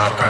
Marca.